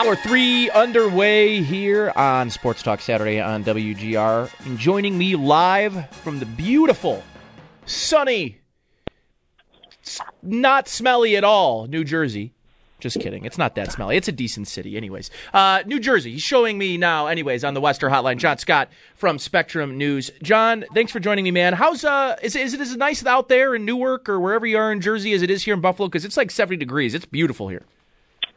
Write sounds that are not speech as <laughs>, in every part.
hour three underway here on Sports Talk Saturday on WGR. And joining me live from the beautiful, sunny, not smelly at all, New Jersey. Just kidding. It's not that smelly. It's a decent city, anyways. Uh, New Jersey. He's showing me now, anyways, on the Western Hotline. John Scott from Spectrum News. John, thanks for joining me, man. How's uh, is is it as nice out there in Newark or wherever you are in Jersey as it is here in Buffalo? Because it's like seventy degrees. It's beautiful here.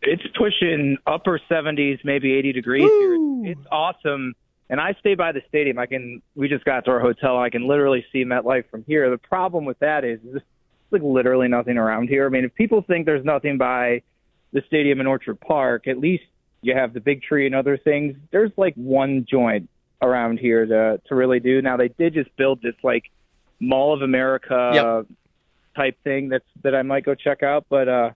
It's pushing upper 70s, maybe 80 degrees here. It's, it's awesome. And I stay by the stadium. I can. We just got to our hotel. I can literally see MetLife from here. The problem with that is there's like literally nothing around here. I mean, if people think there's nothing by the stadium in Orchard Park, at least you have the big tree and other things. There's like one joint around here to to really do. Now they did just build this like Mall of America Yep. type thing that's that I might go check out, but uh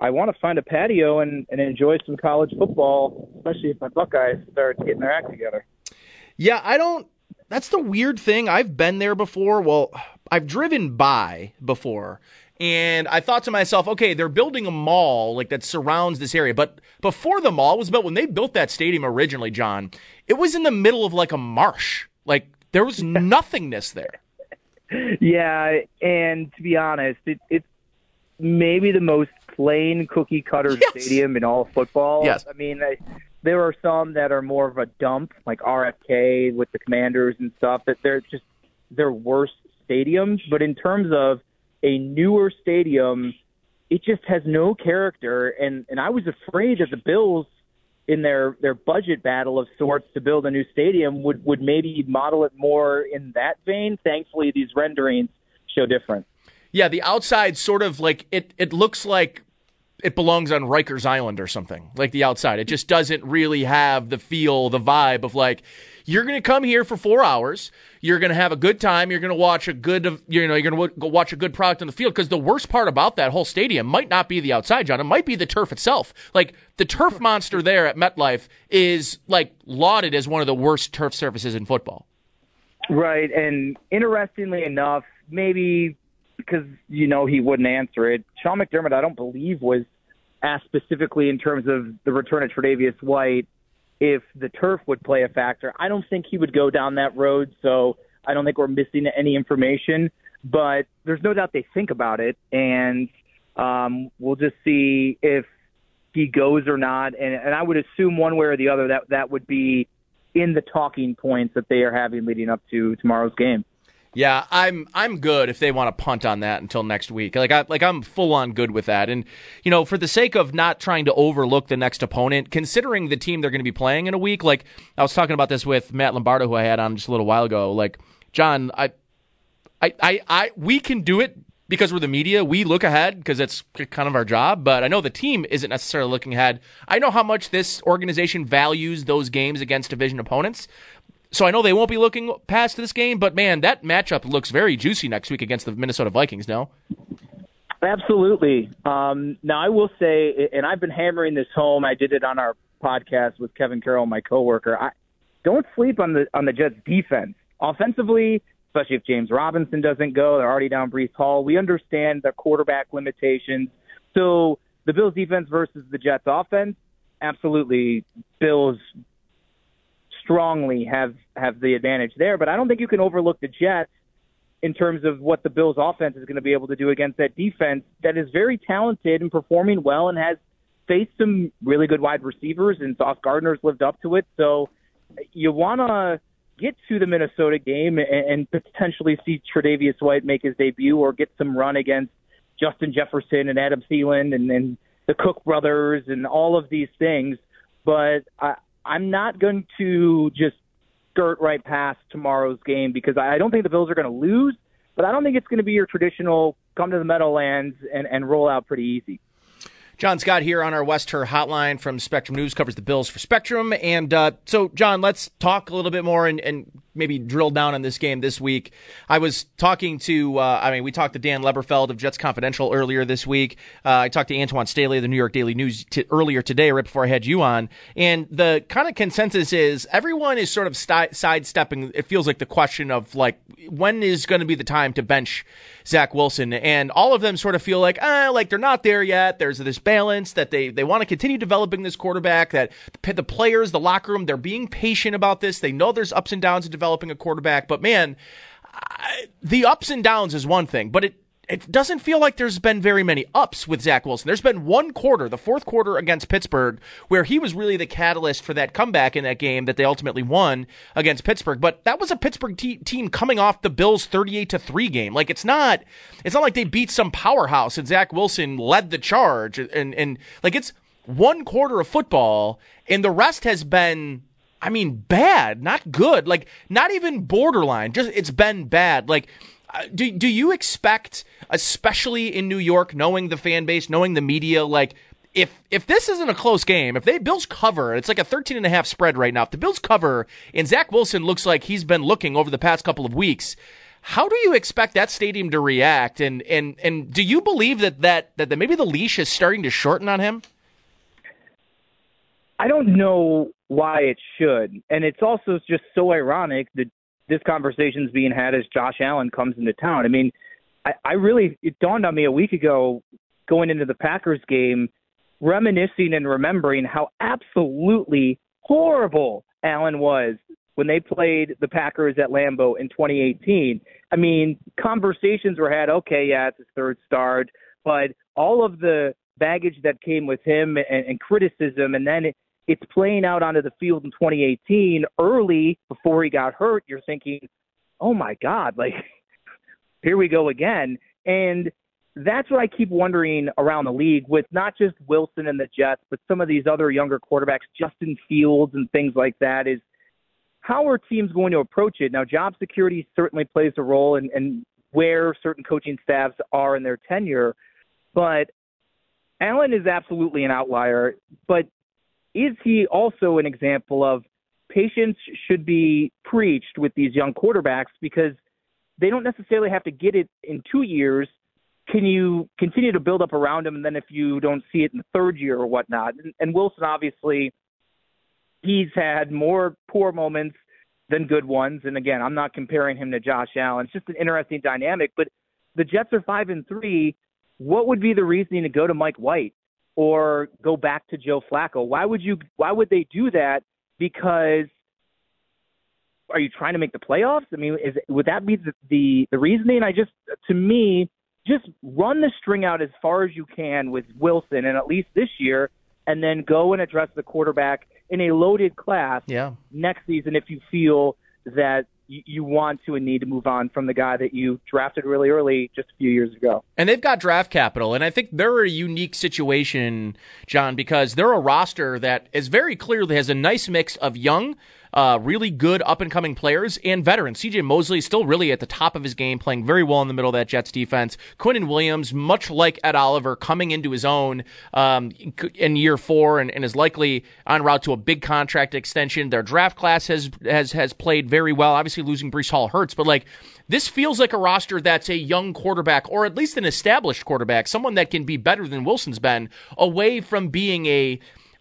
I want to find a patio and, and enjoy some college football, especially if my Buckeyes start getting their act together. Yeah, I don't. That's the weird thing. I've been there before. Well, I've driven by before, and I thought to myself, okay, they're building a mall like that surrounds this area. But before the mall was built, when they built that stadium originally, John, it was in the middle of like a marsh. Like there was <laughs> nothingness there. Yeah, and to be honest, it, it's maybe the most plain cookie cutter Yes. stadium in all of football. Yes. I mean, I, there are some that are more of a dump, like RFK with the Commanders and stuff. That they're just they're worse stadiums. But in terms of a newer stadium, it just has no character. And and I was afraid that the Bills in their their budget battle of sorts to build a new stadium would would maybe model it more in that vein. Thankfully, these renderings show different. Yeah, the outside sort of like it. It looks like it belongs on Rikers Island or something. Like the outside, it just doesn't really have the feel, the vibe of like you're going to come here for four hours. You're going to have a good time. You're going to watch a good, you know, you're going to watch a good product on the field. Because the worst part about that whole stadium might not be the outside, John. It might be the turf itself. Like the turf monster there at MetLife is like lauded as one of the worst turf surfaces in football. Right, and interestingly enough, maybe because you know he wouldn't answer it, Sean McDermott, I don't believe was asked specifically in terms of the return of Tre'Davious White if the turf would play a factor. I don't think he would go down that road, so I don't think we're missing any information. But there's no doubt they think about it, and um, we'll just see if he goes or not. And, and I would assume one way or the other that that would be in the talking points that they are having leading up to tomorrow's game. Yeah, I'm I'm good if they want to punt on that until next week. Like I like I'm full on good with that. And you know, for the sake of not trying to overlook the next opponent, considering the team they're going to be playing in a week, like I was talking about this with Matt Lombardo who I had on just a little while ago. Like, John, I I I, I we can do it because we're the media. We look ahead because it's kind of our job, but I know the team isn't necessarily looking ahead. I know how much this organization values those games against division opponents. So I know they won't be looking past this game, but man, that matchup looks very juicy next week against the Minnesota Vikings. No, Absolutely. Um, now, I will say, and I've been hammering this home. I did it on our podcast with Kevin Carroll, my coworker. I don't sleep on the on the Jets' defense. Offensively, especially if James Robinson doesn't go, they're already down Breece Hall. We understand their quarterback limitations. So the Bills' defense versus the Jets' offense, absolutely, Bills strongly have have the advantage there. But I don't think you can overlook the Jets in terms of what the Bills offense is going to be able to do against that defense that is very talented and performing well and has faced some really good wide receivers and Sauce Gardner's lived up to it. So you want to get to the Minnesota game and, and potentially see Tre'Davious White make his debut or get some run against Justin Jefferson and Adam Thielen and, and the Cook brothers and all of these things. But I, I'm not going to just skirt right past tomorrow's game because I don't think the Bills are going to lose, but I don't think it's going to be your traditional come to the Meadowlands and, and roll out pretty easy. John Scott here on our West Her hotline from Spectrum News covers the Bills for Spectrum. And uh, so, John, let's talk a little bit more and, and maybe drill down on this game this week. I was talking to, uh, I mean, we talked to Dan Leberfeld of Jets Confidential earlier this week. Uh, I talked to Antwan Staley of the New York Daily News t- earlier today, right before I had you on. And the kind of consensus is everyone is sort of st- sidestepping, it feels like the question of, like, when is going to be the time to bench Zach Wilson? And all of them sort of feel like, ah, like they're not there yet. There's this balance that they, they want to continue developing this quarterback, that the players, the locker room, they're being patient about this. They know there's ups and downs in developing a quarterback, but man, I, the ups and downs is one thing, but it it doesn't feel like there's been very many ups with Zach Wilson. There's been one quarter, the fourth quarter against Pittsburgh, where he was really the catalyst for that comeback in that game that they ultimately won against Pittsburgh. But that was a Pittsburgh te- team coming off the Bills' 38 to three game. Like it's not, it's not like they beat some powerhouse and Zach Wilson led the charge. And and like it's one quarter of football, and the rest has been I mean, bad, not good, like not even borderline. Just it's been bad. Like, Uh, do do you expect, especially in New York, knowing the fan base, knowing the media, like if if this isn't a close game, if they Bills cover, it's like a 13 and a half spread right now. If the Bills cover and Zach Wilson looks like he's been looking over the past couple of weeks, how do you expect that stadium to react? And and and do you believe that that that, that maybe the leash is starting to shorten on him? I don't know why it should. And it's also just so ironic that this conversation is being had as Josh Allen comes into town. I mean, I, I really, it dawned on me a week ago going into the Packers game, reminiscing and remembering how absolutely horrible Allen was when they played the Packers at Lambeau in 2018. I mean, conversations were had, okay, yeah, it's his third start, but all of the baggage that came with him and, and criticism, and then it, it's playing out onto the field in 2018 early before he got hurt. You're thinking, oh my God, <laughs> like here we go again. And that's what I keep wondering around the league with not just Wilson and the Jets, but some of these other younger quarterbacks, Justin Fields and things like that, is how are teams going to approach it? Now, job security certainly plays a role in, in where certain coaching staffs are in their tenure, but Allen is absolutely an outlier. But is he also an example of patience should be preached with these young quarterbacks because they don't necessarily have to get it in two years. Can you continue to build up around him, and then if you don't see it in the third year or whatnot? And, and Wilson, obviously, he's had more poor moments than good ones. And again, I'm not comparing him to Josh Allen. It's just an interesting dynamic. But the Jets are five and three. What would be the reasoning to go to Mike White? Or go back to Joe Flacco. Why would you why would they do that? Because are you trying to make the playoffs? I mean, is would that be the, the the reasoning? I just to me just run the string out as far as you can with Wilson and at least this year and then go and address the quarterback in a loaded class yeah. next season if you feel that you want to and need to move on from the guy that you drafted really early just a few years ago. And they've got draft capital. And I think they're a unique situation, John, because they're a roster that is very clearly has a nice mix of young uh, really good up and coming players and veterans. CJ Mosley is still really at the top of his game, playing very well in the middle of that Jets defense. Quinnen Williams, much like Ed Oliver, coming into his own um, in year four and, and, is likely on route to a big contract extension. Their draft class has has has played very well. Obviously, losing Breece Hall hurts, but like this feels like a roster that's a young quarterback, or at least an established quarterback, someone that can be better than Wilson's been, away from being a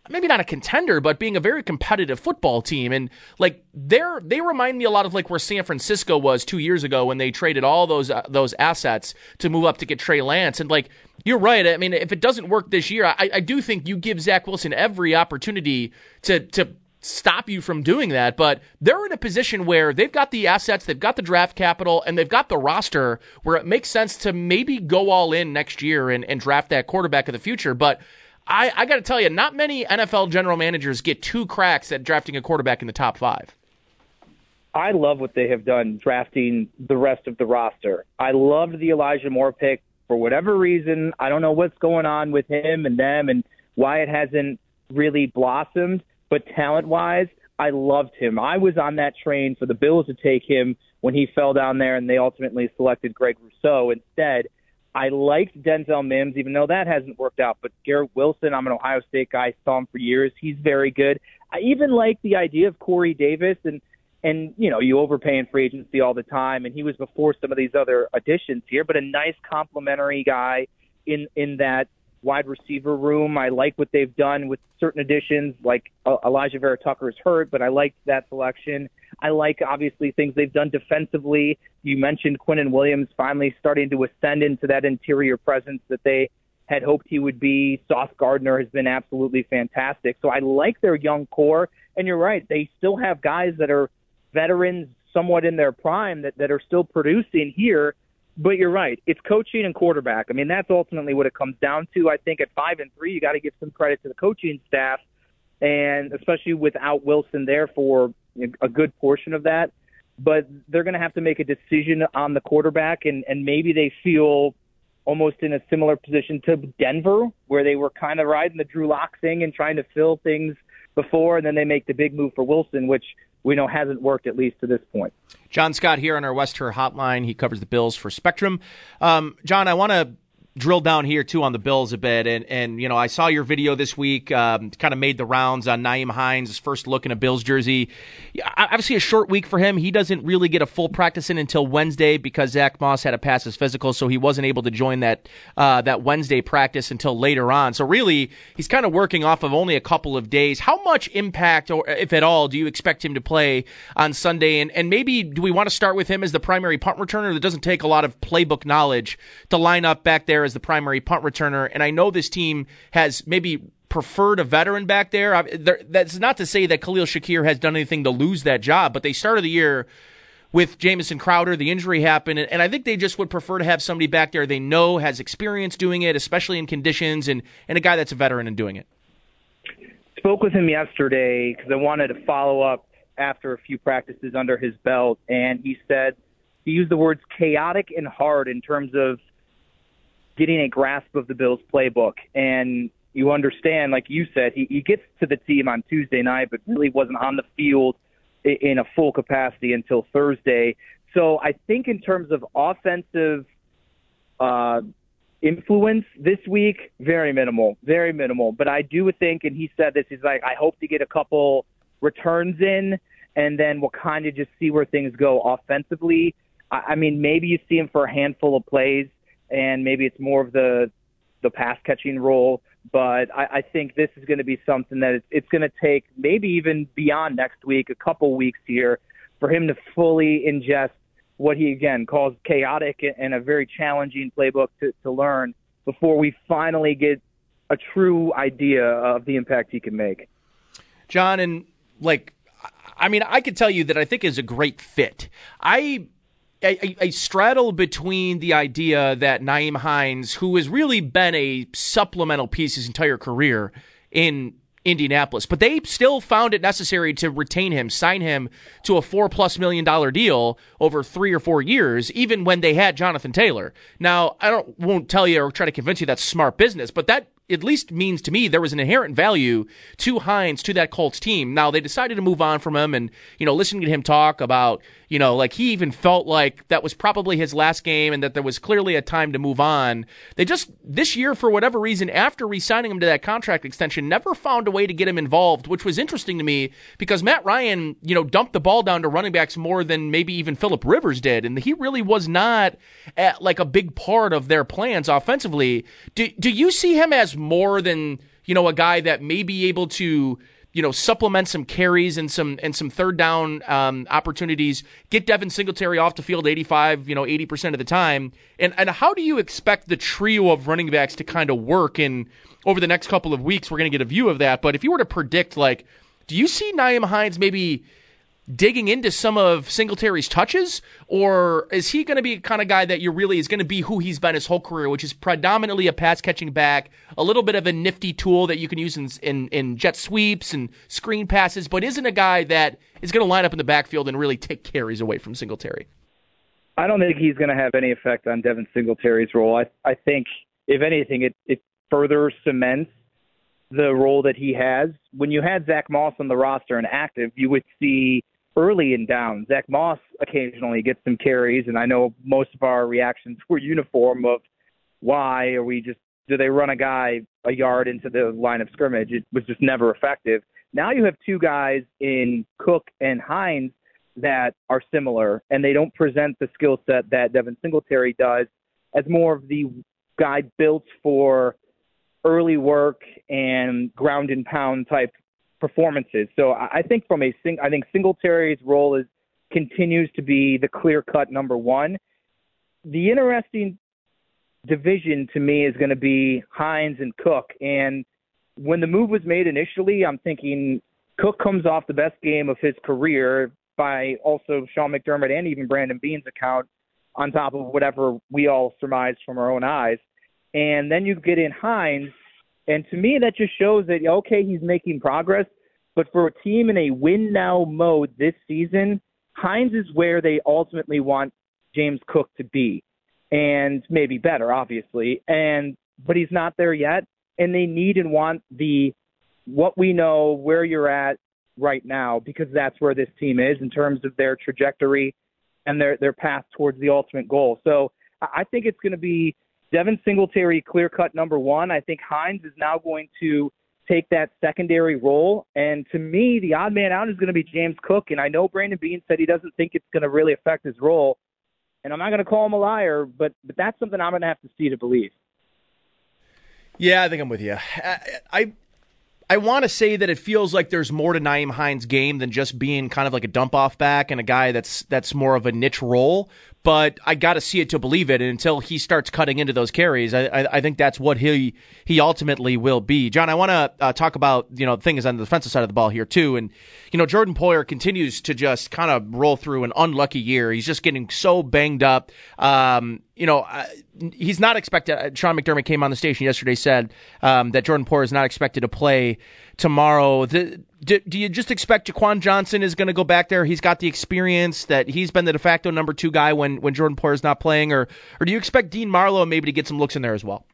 maybe not a contender, but being a very competitive football team. And like they're they remind me a lot of like where San Francisco was two years ago when they traded all those uh, those assets to move up to get Trey Lance. And like you're right. I mean, if it doesn't work this year, I, I do think you give Zach Wilson every opportunity to to stop you from doing that. But they're in a position where they've got the assets, they've got the draft capital, and they've got the roster where it makes sense to maybe go all in next year and, and draft that quarterback of the future. But I, I got to tell you, not many NFL general managers get two cracks at drafting a quarterback in the top five. I love what they have done drafting the rest of the roster. I loved the Elijah Moore pick for whatever reason. I don't know what's going on with him and them and why it hasn't really blossomed, but talent wise, I loved him. I was on that train for the Bills to take him when he fell down there and they ultimately selected Greg Rousseau instead. I liked Denzel Mims, even though that hasn't worked out. But Garrett Wilson, I'm an Ohio State guy, saw him for years. He's very good. I even like the idea of Corey Davis, and and you know you overpay in free agency all the time, and he was before some of these other additions here, but a nice complementary guy in in that wide receiver room. I like what they've done with certain additions, like uh, Alijah Vera Tucker is hurt, but I liked that selection. I like obviously things they've done defensively. You mentioned Quinnen Williams finally starting to ascend into that interior presence that they had hoped he would be. Sauce Gardner has been absolutely fantastic. So I like their young core. And you're right, they still have guys that are veterans, somewhat in their prime, that, that are still producing here. But you're right, it's coaching and quarterback. I mean, that's ultimately what it comes down to. I think at five and three, you got to give some credit to the coaching staff, and especially without Wilson there for a good portion of that. But they're going to have to make a decision on the quarterback, and and maybe they feel almost in a similar position to Denver, where they were kind of riding the Drew Lock thing and trying to fill things before, and then they make the big move for Wilson, which we know hasn't worked at least to this point. John Scott here on our West Her hotline. He covers the Bills for Spectrum. Um, John, I want to drill down here too on the Bills a bit, and and you know I saw your video this week, um, kind of made the rounds on Nyheim Hines' first look in a Bills jersey. Obviously, a short week for him. He doesn't really get a full practice in until Wednesday because Zach Moss had to pass his physical, so he wasn't able to join that uh, that Wednesday practice until later on. So really, he's kind of working off of only a couple of days. How much impact, or if at all, do you expect him to play on Sunday? And and maybe do we want to start with him as the primary punt returner? That doesn't take a lot of playbook knowledge to line up back there as the primary punt returner. And I know this team has maybe preferred a veteran back there. I, that's not to say that Khalil Shakir has done anything to lose that job, but they started the year with Jamison Crowder. The injury happened, and, and I think they just would prefer to have somebody back there they know has experience doing it, especially in conditions, and, and a guy that's a veteran in doing it. Spoke with him yesterday because I wanted to follow up after a few practices under his belt, and he said he used the words chaotic and hard in terms of – getting a grasp of the Bills playbook. And you understand, like you said, he, he gets to the team on Tuesday night, but really wasn't on the field in a full capacity until Thursday. So I think in terms of offensive uh, influence this week, very minimal, very minimal. But I do think, and he said this, he's like, I hope to get a couple returns in, and then we'll kind of just see where things go offensively. I, I mean, maybe you see him for a handful of plays and maybe it's more of the the pass catching role. But I, I think this is going to be something that it's, it's going to take maybe even beyond next week, a couple weeks here, for him to fully ingest what he again calls chaotic and a very challenging playbook to, to learn before we finally get a true idea of the impact he can make. John, and like, I mean, I could tell you that I think is a great fit. I I, straddle between the idea that Nyheim Hines, who has really been a supplemental piece his entire career in Indianapolis, but they still found it necessary to retain him, sign him to a four plus million dollar deal over three or four years, even when they had Jonathan Taylor. Now, I don't won't tell you or try to convince you that's smart business, but that at least means to me there was an inherent value to Hines to that Colts team. Now they decided to move on from him, and you know, listening to him talk about, you know, like he even felt like that was probably his last game, and that there was clearly a time to move on. They just this year, for whatever reason, after re-signing him to that contract extension, never found a way to get him involved, which was interesting to me because Matt Ryan, you know, dumped the ball down to running backs more than maybe even Philip Rivers did, and he really was not at, like a big part of their plans offensively. Do do you see him as more than you know a guy that may be able to you know supplement some carries and some and some third down um, opportunities get Devin Singletary off the field 85 you know 80% of the time. And and how do you expect the trio of running backs to kind of work in over the next couple of weeks? We're going to get a view of that. But if you were to predict like do you see Nyheim Hines maybe digging into some of Singletary's touches, or is he going to be the kind of guy that you really is going to be who he's been his whole career, which is predominantly a pass catching back, a little bit of a nifty tool that you can use in, in, in jet sweeps and screen passes, but isn't a guy that is going to line up in the backfield and really take carries away from Singletary? I don't think he's going to have any effect on Devin Singletary's role. I, I think, if anything, it, it further cements the role that he has. When you had Zach Moss on the roster and active, you would see early and down. Zach Moss occasionally gets some carries, and I know most of our reactions were uniform of why are we just do they run a guy a yard into the line of scrimmage? It was just never effective. Now you have two guys in Cook and Hines that are similar, and they don't present the skill set that Devin Singletary does as more of the guy built for early work and ground and pound type performances. So I think from a sing, I think Singletary's role is continues to be the clear cut number one. The interesting division to me is going to be Hines and Cook. And when the move was made initially, I'm thinking Cook comes off the best game of his career by also Sean McDermott and even Brandon Beane's account, on top of whatever we all surmised from our own eyes. And then you get in Hines, and to me, that just shows that, okay, he's making progress. But for a team in a win now mode this season, Hines is where they ultimately want James Cook to be, and maybe better, obviously. And but he's not there yet, and they need and want the what we know where you're at right now because that's where this team is in terms of their trajectory and their their path towards the ultimate goal. So I think it's going to be Devin Singletary clear cut number one. I think Hines is now going to take that secondary role. And to me, the odd man out is going to be James Cook. And I know Brandon Beane said he doesn't think it's going to really affect his role. And I'm not going to call him a liar, but but that's something I'm going to have to see to believe. Yeah, I think I'm with you. I, I I want to say that it feels like there's more to Nyheim Hines' game than just being kind of like a dump off back and a guy that's that's more of a niche role but I got to see it to believe it. And until he starts cutting into those carries, I, I, I think that's what he he ultimately will be. John, I want to uh, talk about you know things on the defensive side of the ball here too. And you know Jordan Poyer continues to just kind of roll through an unlucky year. He's just getting so banged up. Um, you know, he's not expected. Uh, Sean McDermott came on the station yesterday, said um, that Jordan Poyer is not expected to play tomorrow. The, do, do, you just expect Jaquan Johnson is going to go back there? He's got the experience that he's been the de facto number two guy when when Jordan Poyer is not playing, or or do you expect Dean Marlowe maybe to get some looks in there as well?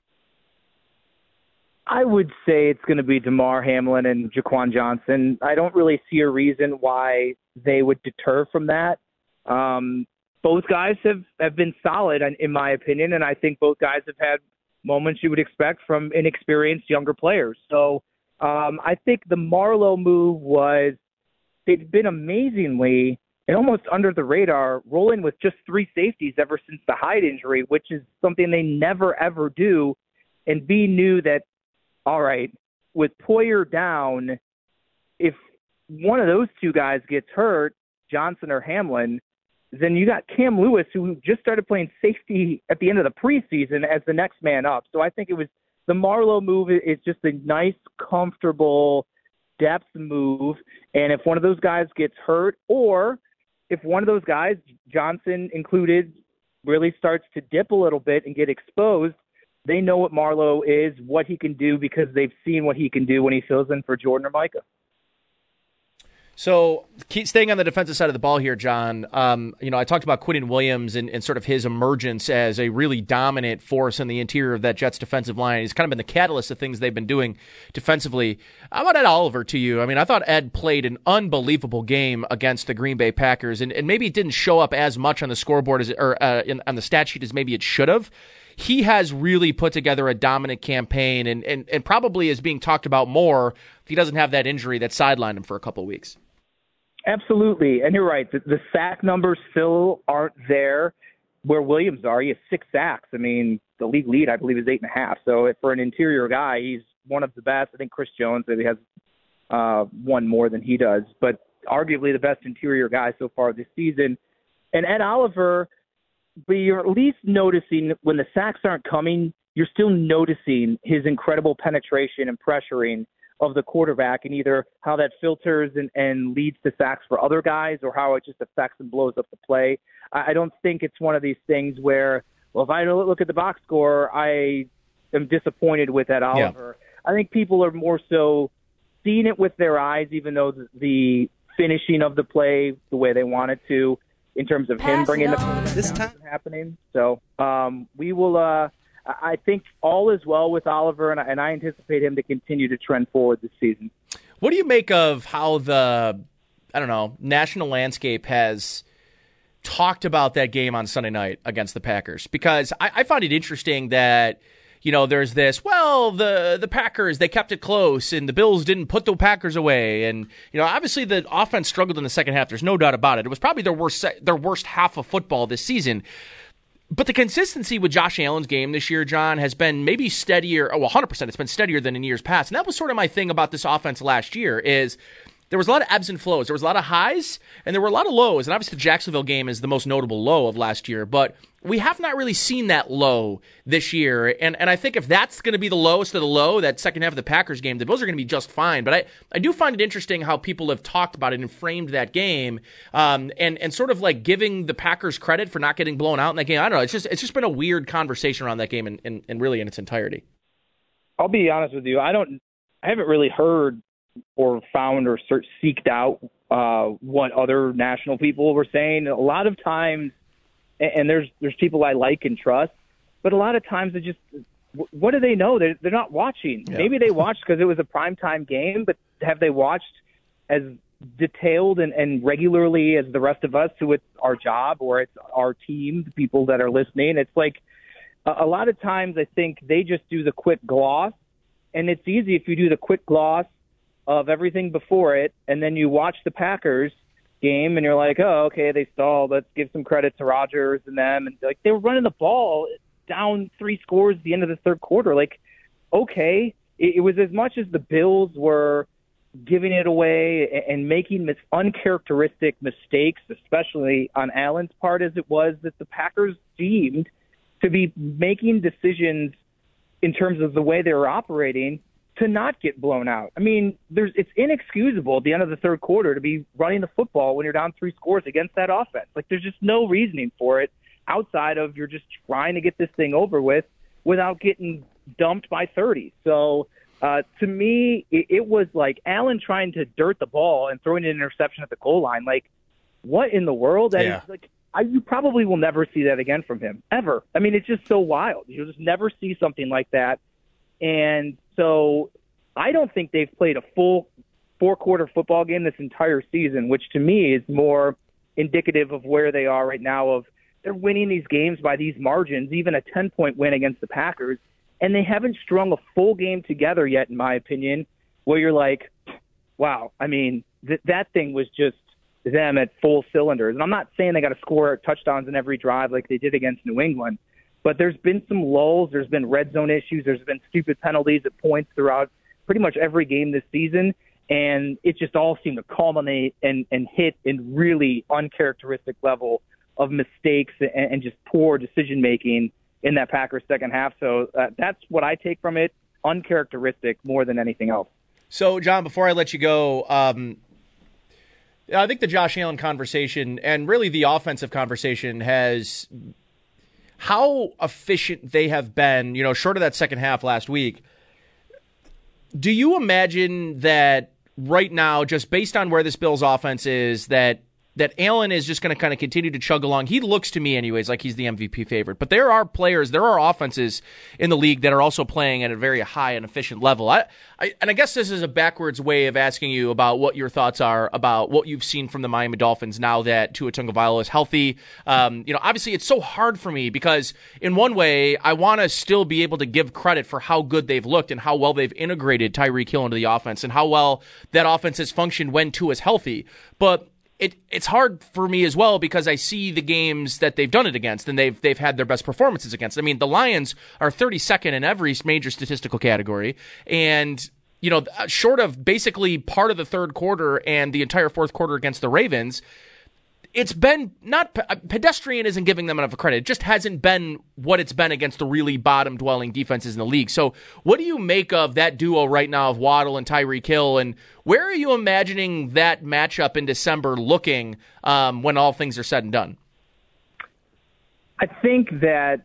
I would say it's going to be Damar Hamlin and Jaquan Johnson. I don't really see a reason why they would deter from that. Um, both guys have have been solid, in my opinion, and I think both guys have had moments you would expect from inexperienced younger players. So um, I think the Marlowe move was they've been amazingly and almost under the radar, rolling with just three safeties ever since the Hyde injury, which is something they never ever do. And B knew that, all right, with Poyer down, if one of those two guys gets hurt, Johnson or Hamlin, then you got Cam Lewis, who just started playing safety at the end of the preseason as the next man up. So I think it was the Marlowe move is just a nice, comfortable depth move. And if one of those guys gets hurt, or if one of those guys, Johnson included, really starts to dip a little bit and get exposed, they know what Marlowe is, what he can do because they've seen what he can do when he fills in for Jordan or Micah. So, staying on the defensive side of the ball here, John. Um, you know, I talked about Quinnen Williams and, and, sort of his emergence as a really dominant force in the interior of that Jets defensive line. He's kind of been the catalyst of things they've been doing defensively. How about Ed Oliver to you? I mean, I thought Ed played an unbelievable game against the Green Bay Packers, and, and maybe it didn't show up as much on the scoreboard as or uh, in, on the stat sheet as maybe it should have he has really put together a dominant campaign and, and, and probably is being talked about more if he doesn't have that injury that sidelined him for a couple weeks. Absolutely, and you're right. The, the sack numbers still aren't there where Williams are. He has six sacks. I mean, the league lead, I believe, is eight and a half. So for an interior guy, he's one of the best. I think Chris Jones maybe has uh, one more than he does, but arguably the best interior guy so far this season. And Ed Oliver, but you're at least noticing when the sacks aren't coming, you're still noticing his incredible penetration and pressuring of the quarterback and either how that filters and, and leads to sacks for other guys or how it just affects and blows up the play. I, I don't think it's one of these things where, well, if I look at the box score, I am disappointed with that Oliver. Yeah. I think people are more so seeing it with their eyes, even though the, the finishing of the play the way they want it to, in terms of him bringing the this time happening. So um, we will. Uh, I think all is well with Oliver, and I, and I anticipate him to continue to trend forward this season. What do you make of how the I don't know national landscape has talked about that game on Sunday night against the Packers? Because I, I find it interesting that you know, there's this, well, the the Packers, they kept it close and the Bills didn't put the Packers away and you know, obviously the offense struggled in the second half. There's no doubt about it. It was probably their worst their worst half of football this season. But the consistency with Josh Allen's game this year, John, has been maybe steadier. Oh, 100%. It's been steadier than in years past. And that was sort of my thing about this offense last year is there was a lot of ebbs and flows. There was a lot of highs and there were a lot of lows. And obviously, the Jacksonville game is the most notable low of last year. But we have not really seen that low this year. And and I think if that's going to be the lowest of the low, that second half of the Packers game, the Bills are going to be just fine. But I, I do find it interesting how people have talked about it and framed that game, um, and and sort of like giving the Packers credit for not getting blown out in that game. I don't know. It's just it's just been a weird conversation around that game and, and, and really in its entirety. I'll be honest with you. I don't. I haven't really heard or found or searched, seeked out uh, what other national people were saying. A lot of times, and there's there's people I like and trust, but a lot of times they just what do they know? They're they're not watching. Yeah. Maybe they watched because it was a primetime game, but have they watched as detailed and, and regularly as the rest of us who it's our job or it's our team, the people that are listening? It's like a, a lot of times I think they just do the quick gloss, and it's easy if you do the quick gloss of everything before it, and then you watch the Packers game, and you're like, oh, okay, they stalled. Let's give some credit to Rodgers and them, and like they were running the ball down three scores at the end of the third quarter. Like, okay, it, it was as much as the Bills were giving it away and making mis- uncharacteristic mistakes, especially on Allen's part, as it was that the Packers deemed to be making decisions in terms of the way they were operating to not get blown out. I mean, there's it's inexcusable at the end of the third quarter to be running the football when you're down three scores against that offense. Like there's just no reasoning for it outside of you're just trying to get this thing over with without getting dumped by 30. So uh, to me, it, it was like Allen trying to dirt the ball and throwing an interception at the goal line. Like, what in the world? That yeah. is, like, I, you probably will never see that again from him ever. I mean, it's just so wild. You'll just never see something like that. And so I don't think they've played a full four quarter football game this entire season, which to me is more indicative of where they are right now of they're winning these games by these margins, even a 10 point win against the Packers, and they haven't strung a full game together yet, in my opinion, where you're like, wow, I mean, th- that thing was just them at full cylinders. And I'm not saying they got to score touchdowns in every drive like they did against New England, but there's been some lulls. There's been red zone issues. There's been stupid penalties at points throughout pretty much every game this season. And it just all seemed to culminate and, and hit in really uncharacteristic level of mistakes and, and just poor decision making in that Packers second half. So uh, that's what I take from it. Uncharacteristic more than anything else. So, John, before I let you go, um, I think the Josh Allen conversation and really the offensive conversation has how efficient they have been, you know, short of that second half last week. Do you imagine that right now, just based on where this Bills offense is, that that Allen is just going to kind of continue to chug along. He looks to me, anyways, like he's the MVP favorite. But there are players, there are offenses in the league that are also playing at a very high and efficient level. I, I, and I guess this is a backwards way of asking you about what your thoughts are about what you've seen from the Miami Dolphins now that Tua Tagovailoa is healthy. Um, you know, obviously it's so hard for me because in one way I want to still be able to give credit for how good they've looked and how well they've integrated Tyreek Hill into the offense and how well that offense has functioned when Tua is healthy. But it it's hard for me as well because I see the games that they've done it against and they've they've had their best performances against. I mean, the Lions are 32nd in every major statistical category and you know, uh, short of basically part of the third quarter and the entire fourth quarter against the Ravens, it's been not uh, pedestrian isn't giving them enough credit. It just hasn't been what it's been against the really bottom dwelling defenses in the league. So, what do you make of that duo right now of Waddle and Tyreek Hill, and where are you imagining that matchup in December looking um, when all things are said and done? I think that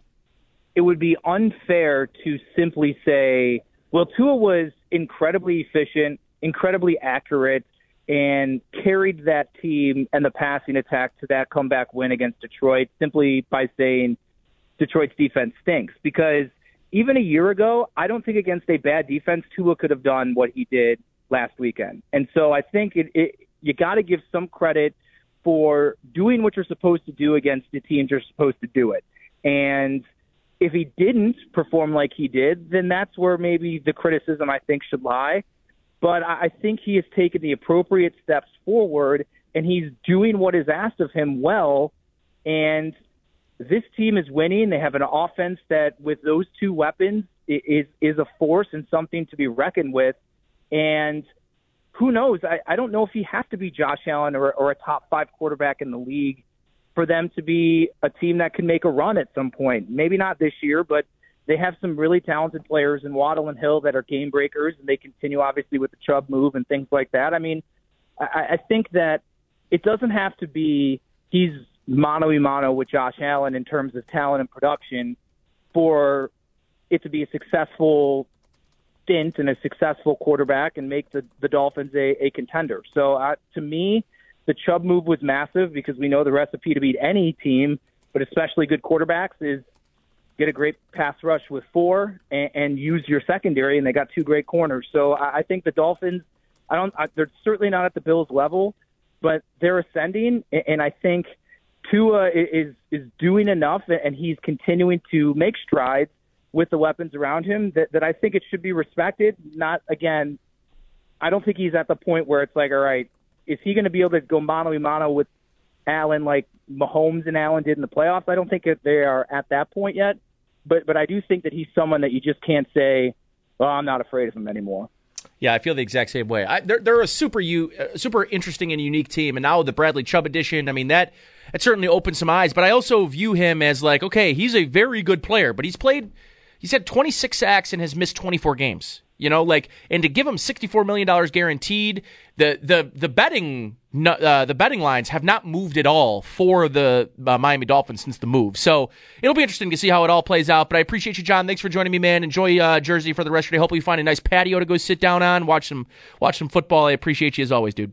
it would be unfair to simply say, well, Tua was incredibly efficient, incredibly accurate and carried that team and the passing attack to that comeback win against Detroit simply by saying Detroit's defense stinks. Because even a year ago, I don't think against a bad defense, Tua could have done what he did last weekend. And so I think it, it you got to give some credit for doing what you're supposed to do against the teams you're supposed to do it. And if he didn't perform like he did, then that's where maybe the criticism I think should lie but I think he has taken the appropriate steps forward and he's doing what is asked of him well. And this team is winning. They have an offense that, with those two weapons, is is a force and something to be reckoned with. And who knows? I, I don't know if he has to be Josh Allen or, or a top five quarterback in the league for them to be a team that can make a run at some point. Maybe not this year, but they have some really talented players in Waddle and Hill that are game breakers, and they continue obviously with the Chubb move and things like that. I mean, I, I think that it doesn't have to be he's mano a mano with Josh Allen in terms of talent and production for it to be a successful stint and a successful quarterback and make the, the Dolphins a, a contender. So uh, to me, the Chubb move was massive because we know the recipe to beat any team, but especially good quarterbacks, is get a great pass rush with four and, and use your secondary, and they got two great corners. So I, I think the Dolphins, I don't, I, they're certainly not at the Bills level, but they're ascending, and I think Tua is is doing enough, and he's continuing to make strides with the weapons around him that, that I think it should be respected. Not again, I don't think he's at the point where it's like, all right, is he going to be able to go mano a mano with Allen like Mahomes and Allen did in the playoffs. I don't think they are at that point yet, but but I do think that he's someone that you just can't say, "Well, I'm not afraid of him anymore." Yeah, I feel the exact same way. I, they're they're a super you uh, super interesting and unique team, and now the Bradley Chubb edition. I mean that it certainly opened some eyes. But I also view him as like, okay, he's a very good player, but he's played. He's had 26 sacks and has missed 24 games. You know, like, and to give him $64 million guaranteed, the, the, the betting, uh, the betting lines have not moved at all for the uh, Miami Dolphins since the move. So it'll be interesting to see how it all plays out. But I appreciate you, John. Thanks for joining me, man. Enjoy, uh, Jersey for the rest of the day. Hopefully you find a nice patio to go sit down on, watch some, watch some football. I appreciate you as always, dude.